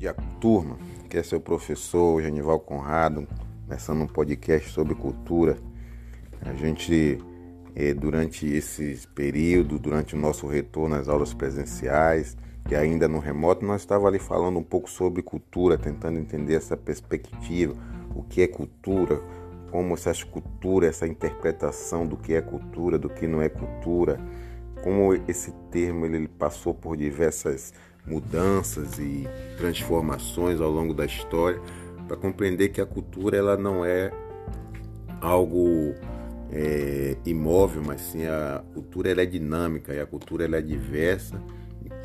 dia, turma. Que é seu professor Genival Conrado, começando um podcast sobre cultura. A gente, eh, durante esse período, durante o nosso retorno às aulas presenciais, que ainda no remoto, nós estávamos ali falando um pouco sobre cultura, tentando entender essa perspectiva, o que é cultura, como essa cultura, essa interpretação do que é cultura, do que não é cultura, como esse termo ele passou por diversas mudanças e transformações ao longo da história para compreender que a cultura ela não é algo é, imóvel, mas sim a cultura ela é dinâmica e a cultura ela é diversa.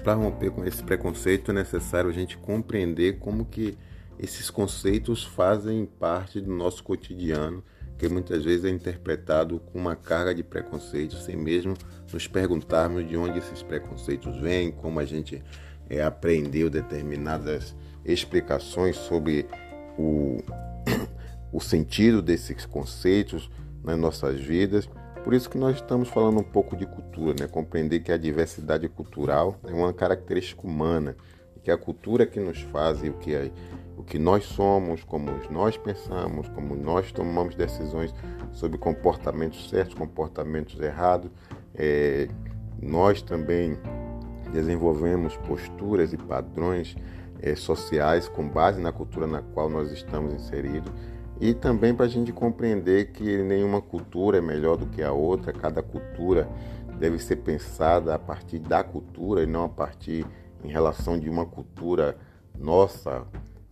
Para romper com esse preconceito é necessário a gente compreender como que esses conceitos fazem parte do nosso cotidiano, que muitas vezes é interpretado com uma carga de preconceito, sem mesmo nos perguntarmos de onde esses preconceitos vêm, como a gente é, aprendeu determinadas explicações sobre o, o sentido desses conceitos nas nossas vidas. Por isso que nós estamos falando um pouco de cultura, né? compreender que a diversidade cultural é uma característica humana, que a cultura que nos faz o que, é, o que nós somos, como nós pensamos, como nós tomamos decisões sobre comportamentos certos, comportamentos errados. É, nós também desenvolvemos posturas e padrões é, sociais com base na cultura na qual nós estamos inseridos e também para a gente compreender que nenhuma cultura é melhor do que a outra, cada cultura deve ser pensada a partir da cultura e não a partir em relação de uma cultura nossa,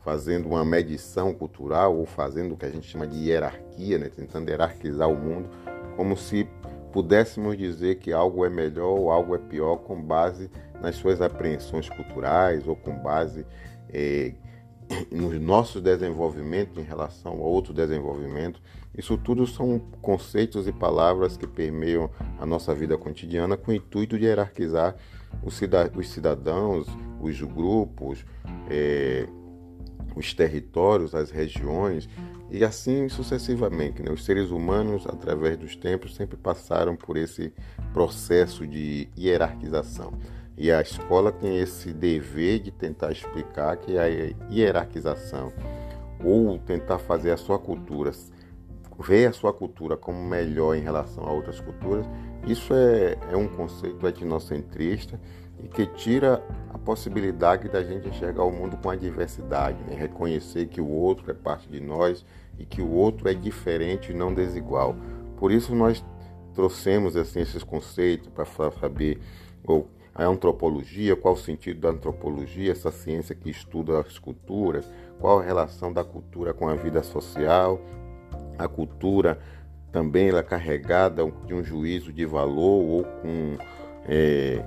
fazendo uma medição cultural ou fazendo o que a gente chama de hierarquia, né? tentando hierarquizar o mundo, como se pudéssemos dizer que algo é melhor ou algo é pior com base nas suas apreensões culturais ou com base eh, nos nossos desenvolvimentos em relação a outro desenvolvimento. Isso tudo são conceitos e palavras que permeiam a nossa vida cotidiana com o intuito de hierarquizar os cidadãos, os grupos, eh, os territórios, as regiões e assim sucessivamente. Né? Os seres humanos, através dos tempos, sempre passaram por esse processo de hierarquização. E a escola tem esse dever de tentar explicar que a hierarquização ou tentar fazer a sua cultura, ver a sua cultura como melhor em relação a outras culturas, isso é, é um conceito etnocentrista e que tira a possibilidade da gente enxergar o mundo com a diversidade, né? reconhecer que o outro é parte de nós e que o outro é diferente e não desigual. Por isso nós trouxemos assim esses conceitos para saber ou a antropologia, qual o sentido da antropologia, essa ciência que estuda as culturas, qual a relação da cultura com a vida social, a cultura também ela é carregada de um juízo de valor ou com é,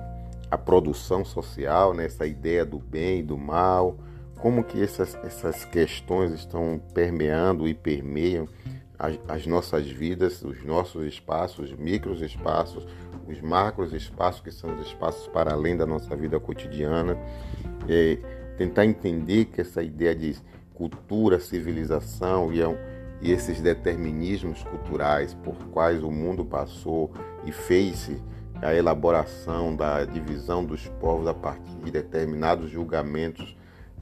a produção social, né? essa ideia do bem e do mal, como que essas, essas questões estão permeando e permeiam as, as nossas vidas, os nossos espaços, os micros espaços, os macros espaços, que são os espaços para além da nossa vida cotidiana. Tentar entender que essa ideia de cultura, civilização e, é e esses determinismos culturais por quais o mundo passou e fez-se a elaboração da divisão dos povos a partir de determinados julgamentos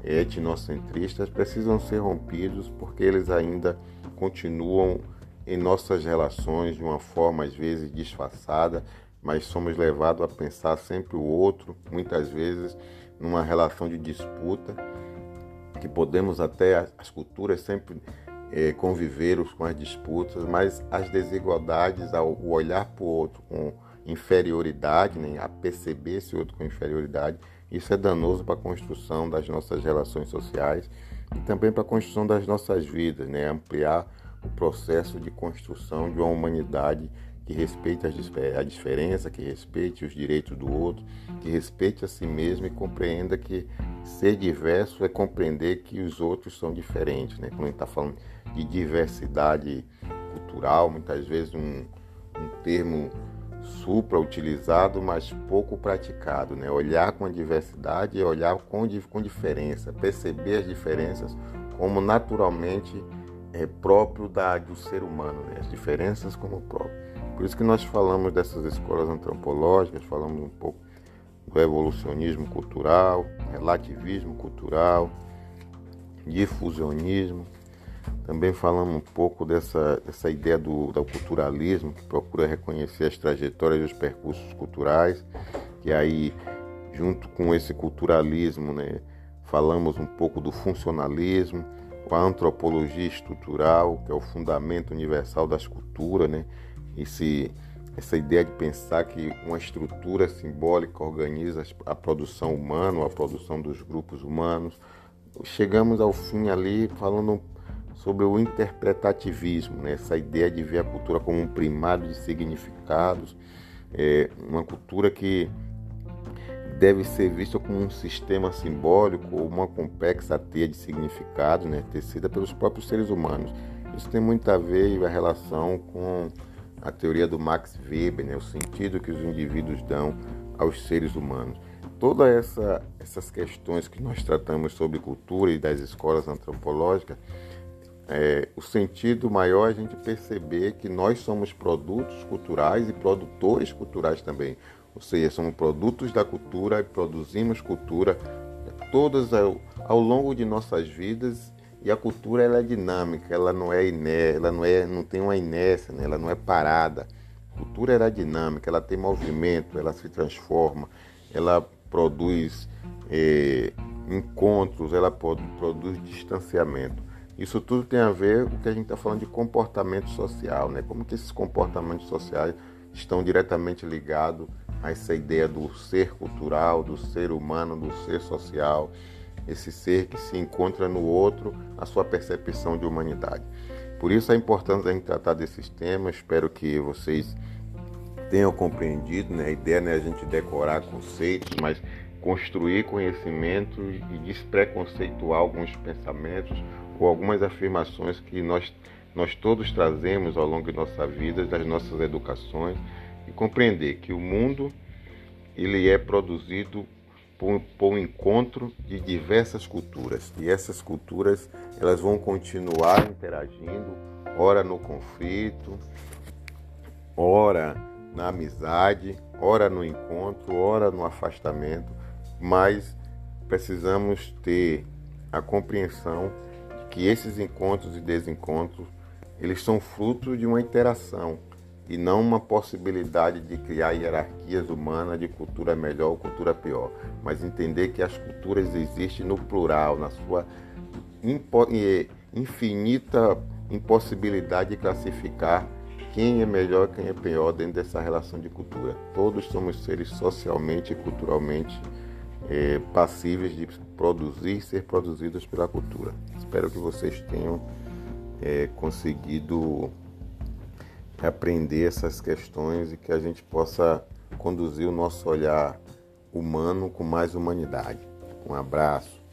etnocentristas precisam ser rompidos porque eles ainda continuam em nossas relações de uma forma às vezes disfarçada, mas somos levados a pensar sempre o outro, muitas vezes numa relação de disputa, que podemos até as culturas sempre é, conviver com as disputas, mas as desigualdades, o olhar para o outro com inferioridade, né, a perceber esse outro com inferioridade, isso é danoso para a construção das nossas relações sociais e também para a construção das nossas vidas, né, ampliar o processo de construção de uma humanidade que respeite a diferença, que respeite os direitos do outro, que respeite a si mesmo e compreenda que ser diverso é compreender que os outros são diferentes. Né? Quando a gente está falando de diversidade cultural, muitas vezes um, um termo supra utilizado, mas pouco praticado. Né? Olhar com a diversidade e olhar com, com diferença, perceber as diferenças como naturalmente é próprio da, do ser humano, né? as diferenças como próprio. Por isso que nós falamos dessas escolas antropológicas, falamos um pouco do evolucionismo cultural, relativismo cultural, difusionismo. Também falamos um pouco dessa, dessa ideia do, do culturalismo, que procura reconhecer as trajetórias e os percursos culturais, e aí, junto com esse culturalismo, né, falamos um pouco do funcionalismo, a antropologia estrutural, que é o fundamento universal das culturas, né? Esse, essa ideia de pensar que uma estrutura simbólica organiza a produção humana, a produção dos grupos humanos. Chegamos ao fim ali falando sobre o interpretativismo, né? essa ideia de ver a cultura como um primário de significados, é uma cultura que deve ser vista como um sistema simbólico ou uma complexa teia de significados, né, tecida pelos próprios seres humanos. Isso tem muito a ver a relação com a teoria do Max Weber, né, o sentido que os indivíduos dão aos seres humanos. Todas essa, essas questões que nós tratamos sobre cultura e das escolas antropológicas, é, o sentido maior é a gente perceber que nós somos produtos culturais e produtores culturais também. Ou seja, somos produtos da cultura e produzimos cultura todas ao, ao longo de nossas vidas e a cultura ela é dinâmica, ela não é iné, ela não é, não tem uma inércia, né? ela não é parada. A cultura é dinâmica, ela tem movimento, ela se transforma, ela produz é, encontros, ela produz distanciamento. Isso tudo tem a ver com o que a gente está falando de comportamento social, né? Como que esses comportamentos sociais estão diretamente ligados a essa ideia do ser cultural, do ser humano, do ser social, esse ser que se encontra no outro, a sua percepção de humanidade. Por isso a importância da gente tratar desses temas. Espero que vocês tenham compreendido. Né? A ideia não é a gente decorar conceitos, mas construir conhecimento e despreconceituar alguns pensamentos ou algumas afirmações que nós, nós todos trazemos ao longo de nossa vida, das nossas educações, e compreender que o mundo ele é produzido por, por um encontro de diversas culturas. E essas culturas elas vão continuar interagindo, ora no conflito, ora na amizade, ora no encontro, ora no afastamento, mas precisamos ter a compreensão que esses encontros e desencontros eles são fruto de uma interação e não uma possibilidade de criar hierarquias humanas de cultura melhor ou cultura pior, mas entender que as culturas existem no plural, na sua infinita impossibilidade de classificar quem é melhor, quem é pior dentro dessa relação de cultura. Todos somos seres socialmente e culturalmente é, passíveis de produzir e ser produzidos pela cultura. Espero que vocês tenham é, conseguido aprender essas questões e que a gente possa conduzir o nosso olhar humano com mais humanidade. Um abraço.